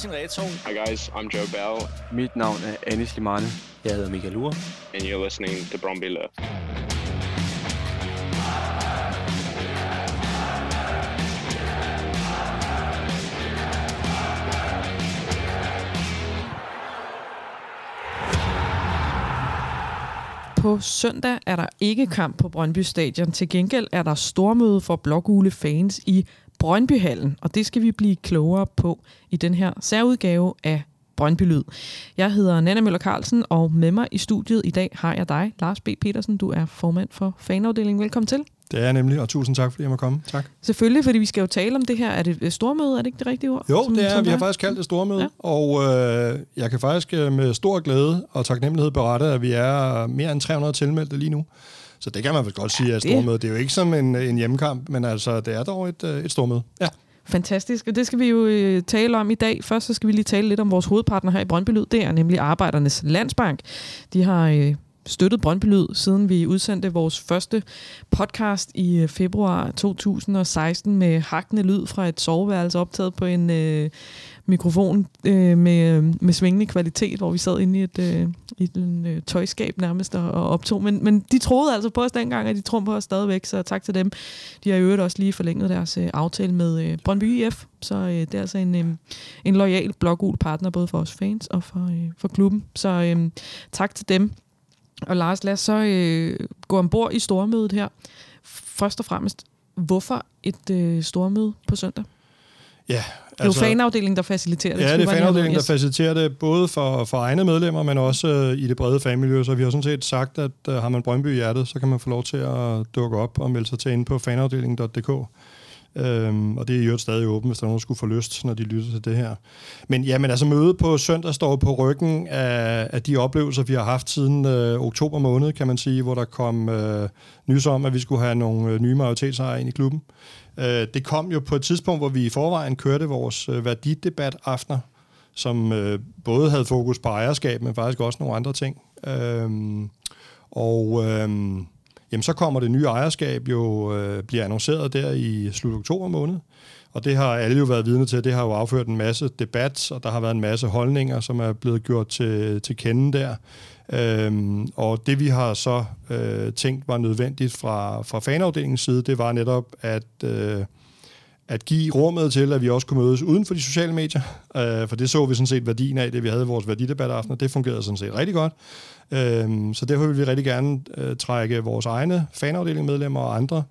Martin Reto. Hi guys, I'm Joe Bell. Mit navn er Anis Limane. Jeg hedder Michael Ure. And you're listening to Bromby Left. På søndag er der ikke kamp på Brøndby Stadion. Til gengæld er der stormøde for blågule fans i Brøndbyhallen, og det skal vi blive klogere på i den her særudgave af Brøndby Lyd. Jeg hedder Nana Møller Carlsen, og med mig i studiet i dag har jeg dig, Lars B. Petersen. Du er formand for fanafdelingen. Velkommen til. Det er jeg nemlig, og tusind tak, fordi jeg må komme. Tak. Selvfølgelig, fordi vi skal jo tale om det her. Er det stormøde? Er det ikke det rigtige ord? Jo, som, det er. som Vi har faktisk kaldt det stormøde, ja. og øh, jeg kan faktisk øh, med stor glæde og taknemmelighed berette, at vi er mere end 300 tilmeldte lige nu. Så det kan man vel godt sige er et stormøde. Det er jo ikke som en, en hjemmekamp, men altså, det er dog et, øh, et stormøde. Ja. Fantastisk, og det skal vi jo øh, tale om i dag. Først så skal vi lige tale lidt om vores hovedpartner her i Brøndby Lyd. Det er nemlig Arbejdernes Landsbank. De har øh, støttet Brøndby Lyd, siden vi udsendte vores første podcast i februar 2016 med hakkende lyd fra et soveværelse optaget på en øh, mikrofon øh, med, øh, med svingende kvalitet, hvor vi sad inde i et, øh, i et øh, tøjskab nærmest og, og optog. Men, men de troede altså på os dengang, og de tror på os stadigvæk, så tak til dem. De har i øvrigt også lige forlænget deres øh, aftale med øh, Brøndby IF, så øh, det er altså en, øh, en lojal blågul partner, både for os fans og for, øh, for klubben. Så øh, tak til dem. Og Lars, lad os så øh, gå ombord i stormødet her. Først og fremmest, hvorfor et øh, stormøde på søndag? Ja, altså, det er jo altså- fanafdelingen, der faciliterer det. Ja, det er fanafdelingen, der faciliterer det, både for, for egne medlemmer, men også øh, i det brede fanmiljø. Så vi har sådan set sagt, at øh, har man Brøndby i hjertet, så kan man få lov til at dukke op og melde sig til inde på fanafdelingen.dk. Øhm, og det er jo stadig åbent, hvis der er nogen, der skulle få lyst, når de lytter til det her. Men ja, men altså mødet på søndag står på ryggen af, af de oplevelser, vi har haft siden øh, oktober måned, kan man sige, hvor der kom øh, nys om, at vi skulle have nogle øh, nye majoritetsejere ind i klubben. Øh, Øh, det kom jo på et tidspunkt, hvor vi i forvejen kørte vores øh, værdidebat aftener, som øh, både havde fokus på ejerskab, men faktisk også nogle andre ting. Øh, og... Øh, jamen så kommer det nye ejerskab jo, øh, bliver annonceret der i slut oktober måned. Og det har alle jo været vidne til. Det har jo afført en masse debat, og der har været en masse holdninger, som er blevet gjort til, til kende der. Øhm, og det vi har så øh, tænkt var nødvendigt fra, fra fanafdelingens side, det var netop at, øh, at give rummet til, at vi også kunne mødes uden for de sociale medier. Øh, for det så vi sådan set værdien af, det vi havde vores værdidebataften, og det fungerede sådan set rigtig godt. Øh, så derfor vil vi rigtig gerne øh, trække vores egne fanafdelingmedlemmer og andre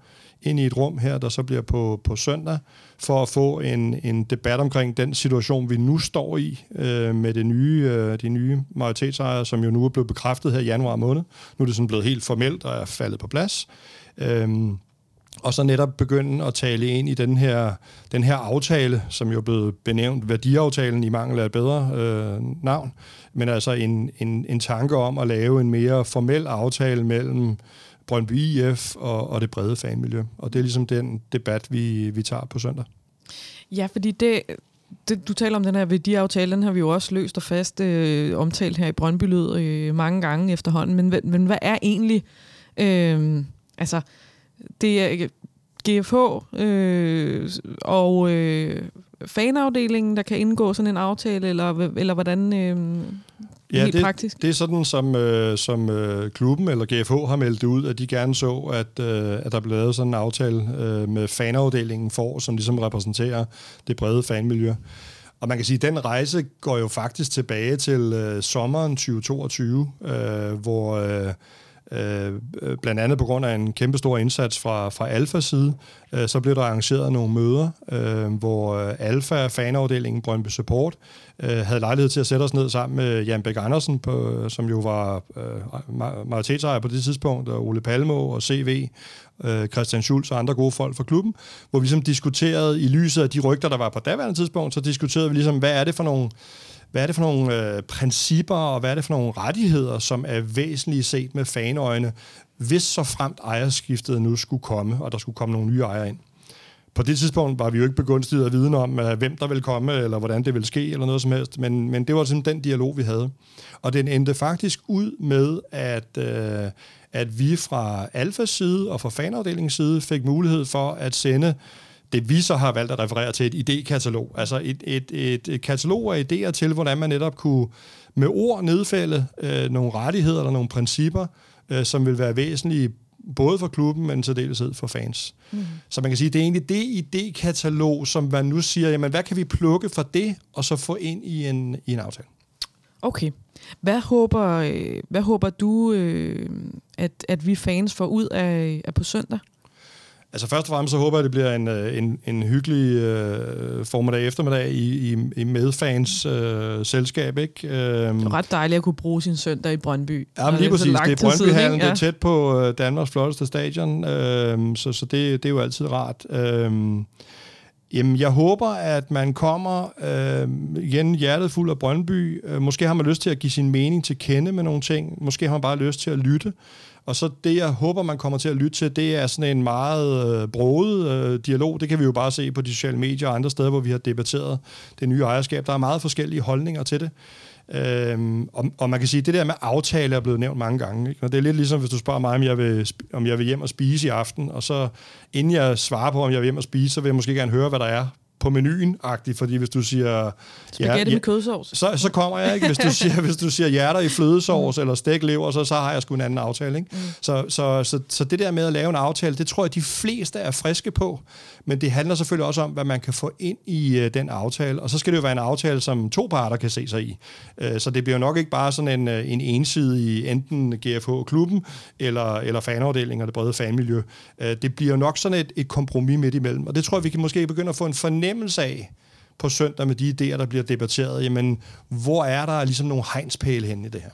ind i et rum her, der så bliver på, på søndag, for at få en, en debat omkring den situation, vi nu står i øh, med det nye, øh, de nye majoritetsejere, som jo nu er blevet bekræftet her i januar måned. Nu er det sådan blevet helt formelt og er faldet på plads. Øh, og så netop begynde at tale ind i den her, den her aftale, som jo er blevet benævnt værdiaftalen i mangel af et bedre øh, navn, men altså en, en, en tanke om at lave en mere formel aftale mellem Brøndby IF og, og det brede fanmiljø. Og det er ligesom den debat, vi, vi tager på søndag. Ja, fordi det, det, du taler om den her værdiaftale, den har vi jo også løst og fast øh, omtalt her i Brøndby Lyd øh, mange gange efterhånden. Men, men hvad er egentlig... Øh, altså, det er GFH øh, og øh, fanafdelingen, der kan indgå sådan en aftale, eller, eller hvordan øh, ja, helt det, praktisk? det er sådan, som, øh, som øh, klubben eller GFH har meldt ud, at de gerne så, at, øh, at der blev lavet sådan en aftale øh, med fanafdelingen for, som ligesom repræsenterer det brede fanmiljø. Og man kan sige, at den rejse går jo faktisk tilbage til øh, sommeren 2022, øh, hvor... Øh, Øh, øh, blandt andet på grund af en kæmpe stor indsats fra, fra Alfa side, øh, så blev der arrangeret nogle møder, øh, hvor øh, Alfa, fanafdelingen Brøndby Support, øh, havde lejlighed til at sætte os ned sammen med Jan Bæk Andersen, på, øh, som jo var øh, majoritetsejer på det tidspunkt, og Ole Palmo og CV, øh, Christian Schulz og andre gode folk fra klubben, hvor vi ligesom diskuterede i lyset af de rygter, der var på daværende tidspunkt, så diskuterede vi ligesom, hvad er det for nogle hvad er det for nogle øh, principper, og hvad er det for nogle rettigheder, som er væsentlige set med fanøjne, hvis så fremt ejerskiftet nu skulle komme, og der skulle komme nogle nye ejere ind. På det tidspunkt var vi jo ikke begunstiget at vide om, øh, hvem der ville komme, eller hvordan det ville ske, eller noget som helst, men, men det var simpelthen den dialog, vi havde. Og den endte faktisk ud med, at, øh, at vi fra Alfas side og fra fanafdelingens side fik mulighed for at sende det vi så har valgt at referere til et idékatalog. Altså et, et, et, et katalog af idéer til, hvordan man netop kunne med ord nedfælde øh, nogle rettigheder eller nogle principper, øh, som vil være væsentlige både for klubben, men særdeleshed for fans. Mm. Så man kan sige, det er egentlig det idékatalog, som man nu siger, jamen hvad kan vi plukke fra det, og så få ind i en, i en aftale. Okay. Hvad håber, øh, hvad håber du, øh, at, at vi fans får ud af, af på søndag? Altså først og fremmest så håber jeg, at det bliver en, øh, en, en hyggelig øh, formiddag eftermiddag i, i, i medfans øh, selskab. Ikke? Øhm, det er ret dejligt at kunne bruge sin søndag i Brøndby. Ja, men lige præcis. Det er Brøndbyhallen, ja. det er tæt på øh, Danmarks flotteste stadion, øh, så, så det, det er jo altid rart. Øh, Jamen, jeg håber, at man kommer øh, igen hjertet fuld af Brøndby. Øh, måske har man lyst til at give sin mening til kende med nogle ting. Måske har man bare lyst til at lytte. Og så det, jeg håber, man kommer til at lytte til, det er sådan en meget øh, broet øh, dialog. Det kan vi jo bare se på de sociale medier og andre steder, hvor vi har debatteret det nye ejerskab. Der er meget forskellige holdninger til det. Øhm, og, og man kan sige, at det der med aftale er blevet nævnt mange gange. Ikke? Og det er lidt ligesom, hvis du spørger mig, om jeg, vil, om jeg vil hjem og spise i aften, og så inden jeg svarer på, om jeg vil hjem og spise, så vil jeg måske gerne høre, hvad der er på menuen agtigt fordi hvis du siger... Spaghetti ja, med kødsovs. Så, så kommer jeg ikke. Hvis du siger, hvis du siger hjerter i flødesovs mm. eller stæklever, så, så har jeg sgu en anden aftale. Ikke? Mm. Så, så, så, så det der med at lave en aftale, det tror jeg, de fleste er friske på. Men det handler selvfølgelig også om, hvad man kan få ind i uh, den aftale. Og så skal det jo være en aftale, som to parter kan se sig i. Uh, så det bliver jo nok ikke bare sådan en, uh, en ensidig enten GFH-klubben eller, eller fanafdelingen og det brede fanmiljø. Uh, det bliver jo nok sådan et, et kompromis midt imellem. Og det tror jeg, vi kan måske begynde at få en fornemmelse af på søndag med de idéer, der bliver debatteret. Jamen, hvor er der ligesom nogle hegnspæle hen i det her?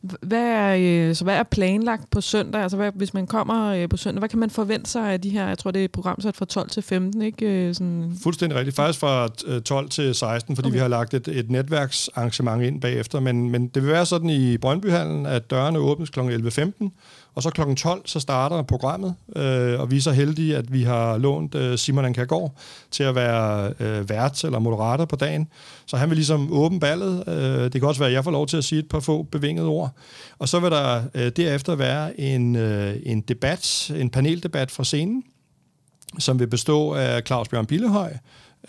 Hvad er, øh, så hvad er planlagt på søndag? Altså, hvad, hvis man kommer øh, på søndag, hvad kan man forvente sig af de her, jeg tror, det er programsat fra 12 til 15, ikke? Øh, sådan... Fuldstændig rigtigt. Faktisk fra 12 til 16, fordi okay. vi har lagt et, et netværksarrangement ind bagefter. Men, men det vil være sådan i Brøndbyhallen, at dørene åbnes kl. 11.15, og så kl. 12, så starter programmet, øh, og vi er så heldige, at vi har lånt øh, Simon Ankagård til at være øh, vært eller moderator på dagen. Så han vil ligesom åbne ballet. Øh, det kan også være, at jeg får lov til at sige et par få bevingede ord. Og så vil der øh, derefter være en, øh, en debat, en paneldebat fra scenen, som vil bestå af Claus Bjørn Billehøj,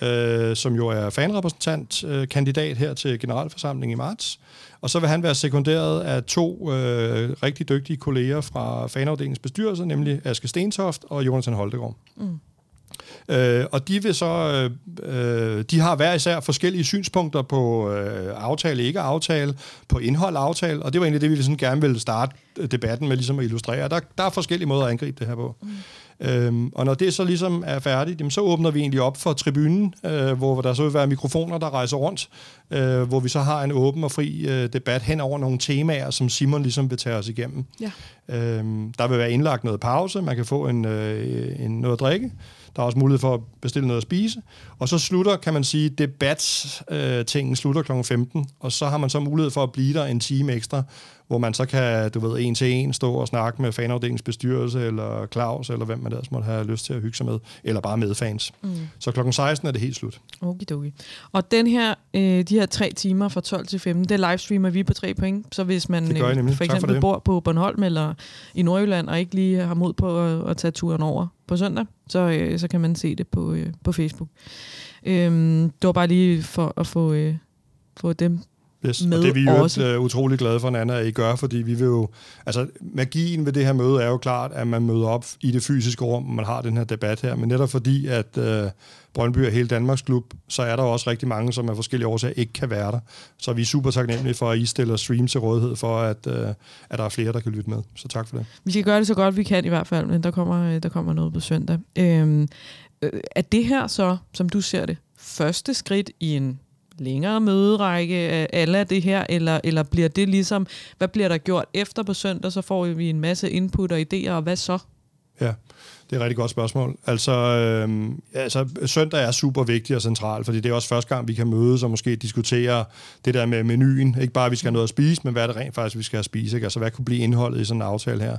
øh, som jo er fanrepræsentant, øh, kandidat her til generalforsamlingen i marts. Og så vil han være sekunderet af to øh, rigtig dygtige kolleger fra fanafdelingens bestyrelse, nemlig Aske Stentoft og Jonathan Holtegård. Mm. Øh, og de vil så, øh, de har hver især forskellige synspunkter på øh, aftale, ikke aftale, på indhold aftale, og det var egentlig det, vi sådan gerne ville starte debatten med ligesom at illustrere. Der, der er forskellige måder at angribe det her på. Mm. Øhm, og når det så ligesom er færdigt, jamen, så åbner vi egentlig op for tribunen, øh, hvor der så vil være mikrofoner, der rejser rundt, øh, hvor vi så har en åben og fri øh, debat hen over nogle temaer, som Simon ligesom vil tage os igennem. Ja. Øhm, der vil være indlagt noget pause, man kan få en, øh, en noget at drikke, der er også mulighed for at bestille noget at spise. Og så slutter, kan man sige, debat-tingen slutter kl. 15, og så har man så mulighed for at blive der en time ekstra, hvor man så kan, du ved, en til en stå og snakke med fanafdelingens bestyrelse, eller Claus, eller hvem man ellers måtte have lyst til at hygge sig med, eller bare med fans. Mm. Så klokken 16 er det helt slut. Okay, Og den her, øh, de her tre timer fra 12 til 15, det livestreamer vi på tre point. Så hvis man øh, for eksempel for bor på Bornholm eller i Nordjylland, og ikke lige har mod på at, at tage turen over på søndag, så, øh, så kan man se det på, øh, på Facebook. Øhm, det var bare lige for at få, øh, få dem Yes, med og det er vi jo også. Uh, utrolig glade for, Nana, at I gør, fordi vi vil jo... Altså, magien ved det her møde er jo klart, at man møder op i det fysiske rum, og man har den her debat her, men netop fordi, at uh, Brøndby er hele Danmarks klub, så er der også rigtig mange, som af forskellige årsager ikke kan være der. Så vi er super taknemmelige for, at I stiller stream til rådighed for, at, uh, at der er flere, der kan lytte med. Så tak for det. Vi skal gøre det så godt, vi kan i hvert fald, men der kommer, der kommer noget på søndag. Øhm, øh, er det her så, som du ser det, første skridt i en længere møderække af alle af det her, eller, eller bliver det ligesom, hvad bliver der gjort efter på søndag, så får vi en masse input og idéer, og hvad så? Ja, det er et rigtig godt spørgsmål. Altså, øh, altså, søndag er super vigtig og central, fordi det er også første gang, vi kan mødes og måske diskutere det der med menuen. Ikke bare, at vi skal have noget at spise, men hvad er det rent faktisk, vi skal have spise. Ikke? Altså, hvad kunne blive indholdet i sådan en aftale her?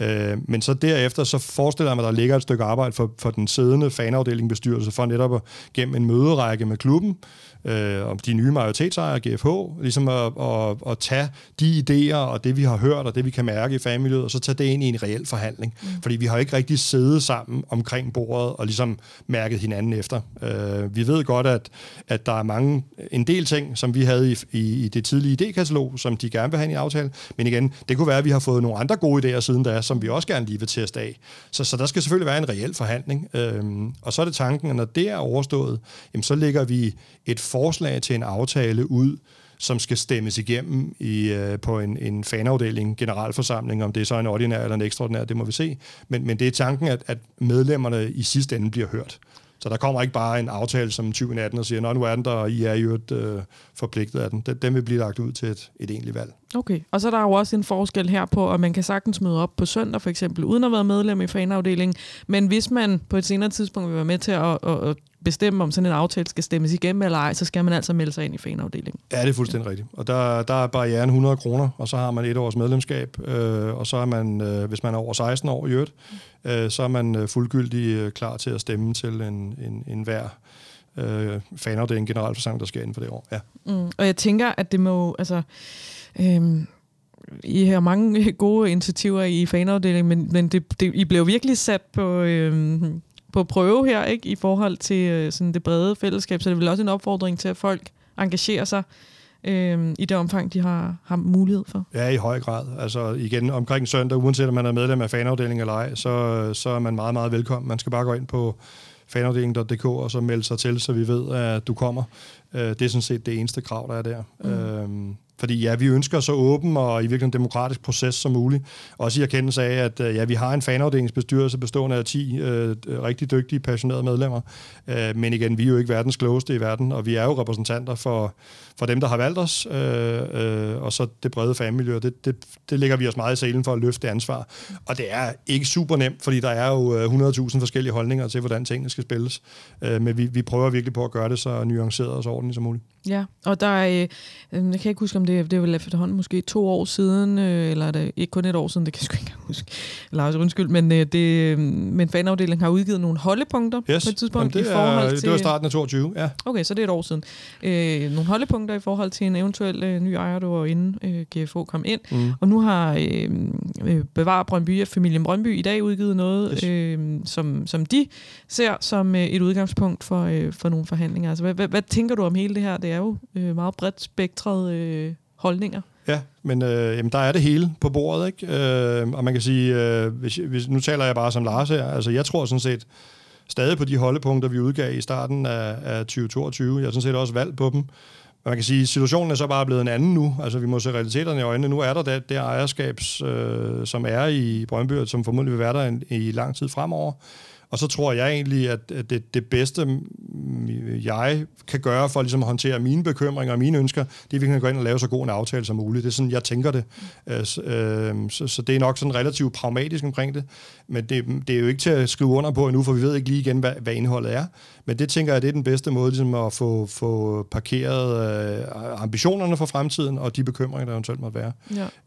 Øh, men så derefter, så forestiller jeg mig, at der ligger et stykke arbejde for, for den siddende fanafdeling bestyrelse, for netop at gennem en møderække med klubben, øh, om de nye majoritetsejere, GFH, ligesom at, at, at tage de idéer og det, vi har hørt og det, vi kan mærke i familiet, og så tage det ind i en reel forhandling. Mm. Fordi vi har ikke rigtig siddet siddet sammen omkring bordet og ligesom mærket hinanden efter. Øh, vi ved godt, at, at der er mange, en del ting, som vi havde i, i, i det tidlige idékatalog, som de gerne vil have i aftale. Men igen, det kunne være, at vi har fået nogle andre gode idéer siden da, som vi også gerne lige vil teste af. Så, så der skal selvfølgelig være en reel forhandling. Øh, og så er det tanken, at når det er overstået, jamen, så lægger vi et forslag til en aftale ud, som skal stemmes igennem i, øh, på en, en fanafdeling, generalforsamling, om det er så en ordinær eller en ekstraordinær, det må vi se. Men, men det er tanken, at, at medlemmerne i sidste ende bliver hørt. Så der kommer ikke bare en aftale som 2018 og siger, nå, nu er den der, og I er jo et, øh, forpligtet af den. den. Den vil blive lagt ud til et, et egentligt valg. Okay, og så er der jo også en forskel her på, at man kan sagtens møde op på søndag for eksempel, uden at være medlem i fanafdelingen, men hvis man på et senere tidspunkt vil være med til at, at, at bestemme, om sådan en aftale skal stemmes igennem eller ej, så skal man altså melde sig ind i fanafdelingen. Ja, det er fuldstændig rigtigt. Og der, der er barrieren 100 kroner, og så har man et års medlemskab, øh, og så er man, øh, hvis man er over 16 år i øvrigt, øh, så er man øh, fuldgyldig øh, klar til at stemme til en, en, en hver øh, fanafdeling generalforsamling, der skal ind for det år. Ja. Mm, og jeg tænker, at det må, altså, øhm, I har mange gode initiativer i fanafdelingen, men, men det, det, I blev virkelig sat på, øhm, på prøve her, ikke, i forhold til øh, sådan det brede fællesskab, så det er vel også en opfordring til, at folk engagerer sig øh, i det omfang, de har, har mulighed for. Ja, i høj grad. Altså igen, omkring søndag, uanset om man er medlem af fanafdelingen eller ej, så, så er man meget, meget velkommen. Man skal bare gå ind på fanafdelingen.dk og så melde sig til, så vi ved, at du kommer. Øh, det er sådan set det eneste krav, der er der. Mm. Øhm, fordi ja, vi ønsker så åben og i virkeligheden demokratisk proces som muligt. Også i erkendelse af, at øh, ja, vi har en fanafdelingsbestyrelse bestående af 10 øh, rigtig dygtige, passionerede medlemmer. Øh, men igen, vi er jo ikke verdens klogeste i verden, og vi er jo repræsentanter for, for dem, der har valgt os, øh, øh, og så det brede fagmiljø. Det, det, det ligger vi os meget i selen for at løfte det ansvar. Og det er ikke super nemt, fordi der er jo øh, 100.000 forskellige holdninger til, hvordan tingene skal spilles. Øh, men vi, vi prøver virkelig på at gøre det så nuanceret og så ordentligt som muligt. Ja, og der er, øh, jeg kan ikke huske, om det, det er vel efterhånden måske to år siden, øh, eller er det ikke kun et år siden, det kan jeg sgu ikke huske. Lars, undskyld, men, øh, det, øh, men fanafdelingen har udgivet nogle holdepunkter yes. på et tidspunkt Jamen, det i forhold til... det var starten af 22, ja. Okay, så det er et år siden. Øh, nogle holdepunkter i forhold til en eventuel øh, ny ejer, du var inden øh, GFO kom ind. Mm. Og nu har øh, øh, Bevar Brøndby og familien Brøndby i dag udgivet noget, yes. øh, som, som de ser som øh, et udgangspunkt for, øh, for nogle forhandlinger. Altså, hvad, hvad, hvad tænker du om hele det her? Det er jo øh, meget bredt spektret øh, holdninger. Ja, men øh, jamen, der er det hele på bordet, ikke? Øh, og man kan sige, øh, hvis, hvis, nu taler jeg bare som Lars her, altså jeg tror sådan set stadig på de holdepunkter, vi udgav i starten af, af 2022. Jeg har sådan set også valgt på dem. Men man kan sige, situationen er så bare blevet en anden nu. Altså vi må se realiteterne i øjnene. Nu er der det, det ejerskab, øh, som er i Brøndby, som formodentlig vil være der en, i lang tid fremover. Og så tror jeg egentlig, at det, det bedste, jeg kan gøre for ligesom at håndtere mine bekymringer og mine ønsker, det er, at vi kan gå ind og lave så god en aftale som muligt. Det er sådan, jeg tænker det. Øh, øhm, så, så det er nok sådan relativt pragmatisk omkring det. Men det, det er jo ikke til at skrive under på endnu, for vi ved ikke lige igen, hvad, hvad indholdet er. Men det tænker jeg, det er den bedste måde ligesom at få, få parkeret øh, ambitionerne for fremtiden og de bekymringer, der eventuelt måtte være.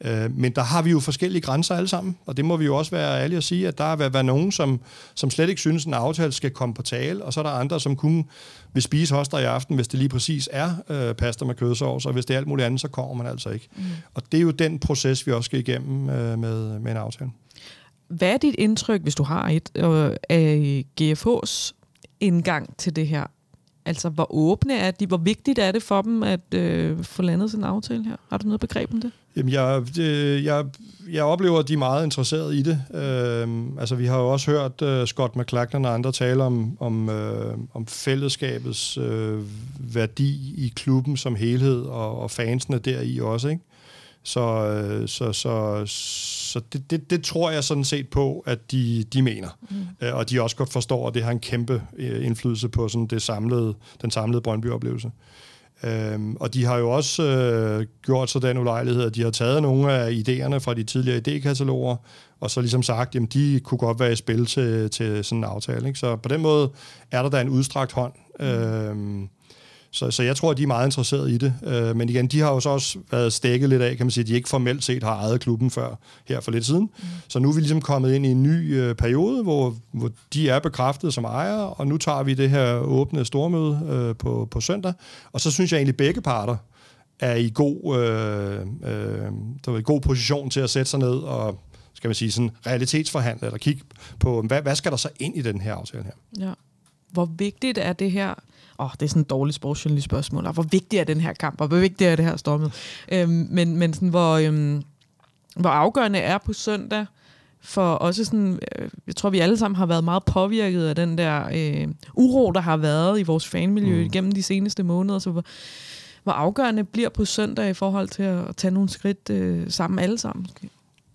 Ja. Øh, men der har vi jo forskellige grænser alle sammen, og det må vi jo også være ærlige at sige, at der vil være nogen, som, som slet ikke synes, at en aftale skal komme på tale, og så er der andre, som kun vil spise hoster i aften, hvis det lige præcis er øh, pasta med kødsovs, og hvis det er alt muligt andet, så kommer man altså ikke. Mm. Og det er jo den proces, vi også skal igennem øh, med, med en aftale. Hvad er dit indtryk, hvis du har et, øh, af GFH's indgang til det her? Altså, hvor åbne er de? Hvor vigtigt er det for dem at øh, få landet sådan en aftale her? Har du noget begreb om det? Jamen, jeg, øh, jeg, jeg oplever, at de er meget interesserede i det. Øh, altså, vi har jo også hørt uh, Scott McLachlan og andre tale om, om, øh, om fællesskabets øh, værdi i klubben som helhed, og, og fansene deri også, ikke? Så, øh, så, så, så det, det, det tror jeg sådan set på, at de, de mener. Mm. Øh, og de også godt forstår, at det har en kæmpe øh, indflydelse på sådan det samlede, den samlede Brøndby-oplevelse. Øhm, og de har jo også øh, gjort sig den ulejlighed, at de har taget nogle af idéerne fra de tidligere idékataloger, og så ligesom sagt, at de kunne godt være i spil til, til sådan en aftale. Ikke? Så på den måde er der da en udstrakt hånd. Mm. Øhm, så, så jeg tror, at de er meget interesserede i det. Øh, men igen, de har jo så også været stækket lidt af, kan man sige, at de ikke formelt set har ejet klubben før her for lidt siden. Mm. Så nu er vi ligesom kommet ind i en ny øh, periode, hvor, hvor de er bekræftet som ejere, og nu tager vi det her åbne stormøde øh, på, på søndag. Og så synes jeg egentlig, at begge parter er i god, øh, øh, der er i god position til at sætte sig ned og skal man sige, sådan realitetsforhandle, eller kigge på, hvad, hvad skal der så ind i den her aftale her? Ja. Hvor vigtigt er det her Åh, oh, det er sådan et dårligt sportsjournalist spørgsmål. Og hvor vigtig er den her kamp, og hvor vigtig er det her stormet? Øhm, men men sådan, hvor, øhm, hvor afgørende er på søndag, for også sådan, øh, jeg tror, vi alle sammen har været meget påvirket af den der øh, uro, der har været i vores fanmiljø mm. gennem de seneste måneder. Så hvor, hvor afgørende bliver på søndag i forhold til at, at tage nogle skridt øh, sammen alle sammen?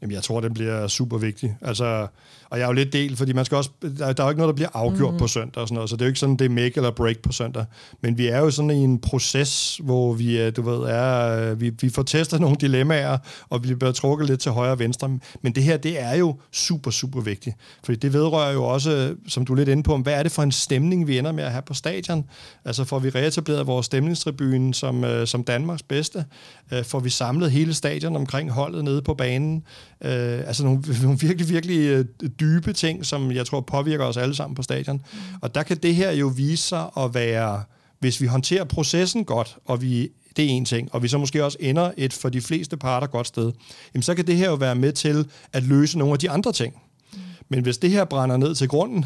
Jamen, jeg tror, den bliver super vigtig. Altså, og jeg er jo lidt del, fordi man skal også, der, der er jo ikke noget, der bliver afgjort mm. på søndag og sådan noget, så det er jo ikke sådan, det er make eller break på søndag. Men vi er jo sådan i en proces, hvor vi, du ved, er, vi, vi får testet nogle dilemmaer, og vi bliver trukket lidt til højre og venstre. Men det her, det er jo super, super vigtigt. Fordi det vedrører jo også, som du er lidt inde på, hvad er det for en stemning, vi ender med at have på stadion? Altså får vi reetableret vores stemningstribune som, øh, som Danmarks bedste? Øh, får vi samlet hele stadion omkring holdet nede på banen? Øh, altså nogle, nogle virkelig, virkelig øh, dybe ting, som jeg tror påvirker os alle sammen på stadion. Mm. Og der kan det her jo vise sig at være, hvis vi håndterer processen godt, og vi det er en ting, og vi så måske også ender et for de fleste parter godt sted, jamen så kan det her jo være med til at løse nogle af de andre ting. Men hvis det her brænder ned til grunden,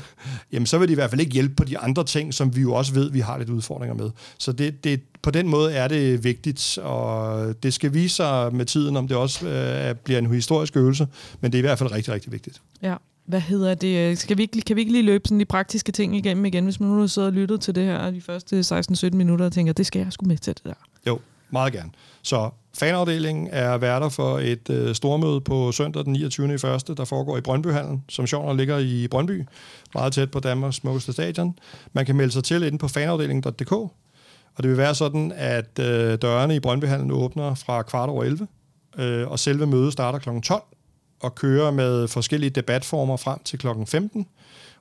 jamen så vil det i hvert fald ikke hjælpe på de andre ting, som vi jo også ved, vi har lidt udfordringer med. Så det, det, på den måde er det vigtigt, og det skal vise sig med tiden, om det også øh, bliver en historisk øvelse, men det er i hvert fald rigtig, rigtig vigtigt. Ja. Hvad hedder det? Skal vi ikke, kan vi ikke lige løbe sådan de praktiske ting igennem igen, hvis man nu har siddet og lyttet til det her de første 16-17 minutter og tænker, det skal jeg sgu med til det der? Jo, meget gerne. Så fanafdelingen er værter for et øh, stormøde på søndag den 29. i første, der foregår i Brøndbyhallen, som sjovt ligger i Brøndby, meget tæt på Danmarks smukkeste stadion. Man kan melde sig til inde på fanafdelingen.dk, og det vil være sådan, at øh, dørene i Brøndbyhallen åbner fra kvart over 11, øh, og selve mødet starter kl. 12 og kører med forskellige debatformer frem til kl. 15.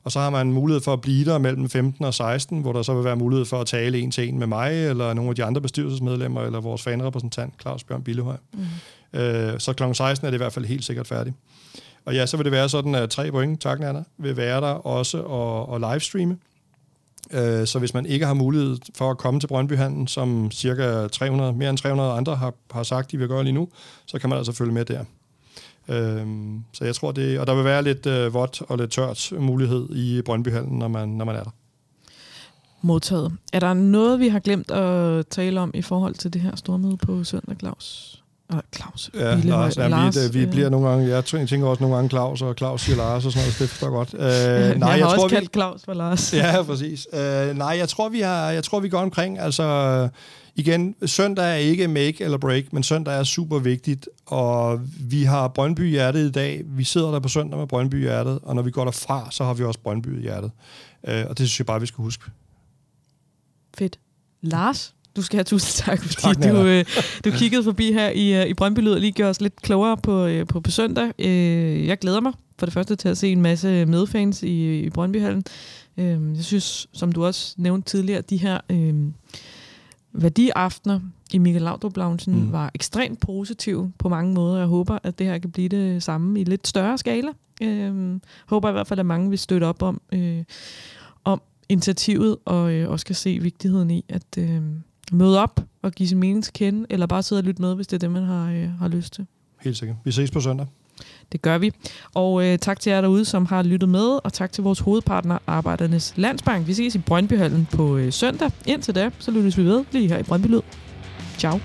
Og så har man mulighed for at blive der mellem 15 og 16, hvor der så vil være mulighed for at tale en til en med mig, eller nogle af de andre bestyrelsesmedlemmer, eller vores fanrepræsentant, Claus Bjørn Billehøj. Mm. Øh, så kl. 16 er det i hvert fald helt sikkert færdigt. Og ja, så vil det være sådan, at tre point, tak Nana, vil være der også og, og livestreame. Øh, så hvis man ikke har mulighed for at komme til Brøndbyhandlen, som cirka 300, mere end 300 andre har, har sagt, de vil gøre lige nu, så kan man altså følge med der. Øhm, så jeg tror det, og der vil være lidt øh, vådt og lidt tørt mulighed i Brøndbyhallen, når man, når man er der. Modtaget. Er der noget, vi har glemt at tale om i forhold til det her stormøde på søndag, Claus? Claus. Ja, Billehøj. Lars, ja, Lars, vi, vi øh. bliver nogle gange, jeg tænker også nogle gange Claus, og Claus siger Lars og sådan noget, det forstår godt. Uh, nej, jeg, jeg har tror, også vi, kaldt Claus for Lars. ja, præcis. Uh, nej, jeg tror, vi har, jeg tror, vi går omkring, altså igen, søndag er ikke make eller break, men søndag er super vigtigt, og vi har Brøndby hjertet i dag. Vi sidder der på søndag med Brøndby hjertet, og når vi går derfra, så har vi også Brøndby hjertet. Øh, og det synes jeg bare, vi skal huske. Fedt. Lars, du skal have tusind tak, fordi tak, du, øh, du kiggede forbi her i, øh, i Brøndby Lyd og lige gjorde os lidt klogere på, øh, på, på søndag. Øh, jeg glæder mig for det første til at se en masse medfans i, i Brøndbyhallen. Øh, jeg synes, som du også nævnte tidligere, de her... Øh, værdiaftener i Michael Laudrup mm. var ekstremt positive på mange måder. Jeg håber, at det her kan blive det samme i lidt større skala. Øh, håber i hvert fald, at mange vil støtte op om, øh, om initiativet, og øh, også kan se vigtigheden i at øh, møde op og give sin mening til kende, eller bare sidde og lytte med, hvis det er det, man har, øh, har lyst til. Helt sikkert. Vi ses på søndag. Det gør vi. Og øh, tak til jer derude, som har lyttet med, og tak til vores hovedpartner, Arbejdernes Landsbank. Vi ses i Brøndbyhallen på øh, søndag. Indtil da, så lyttes vi ved lige her i Brøndby Lyd. Ciao.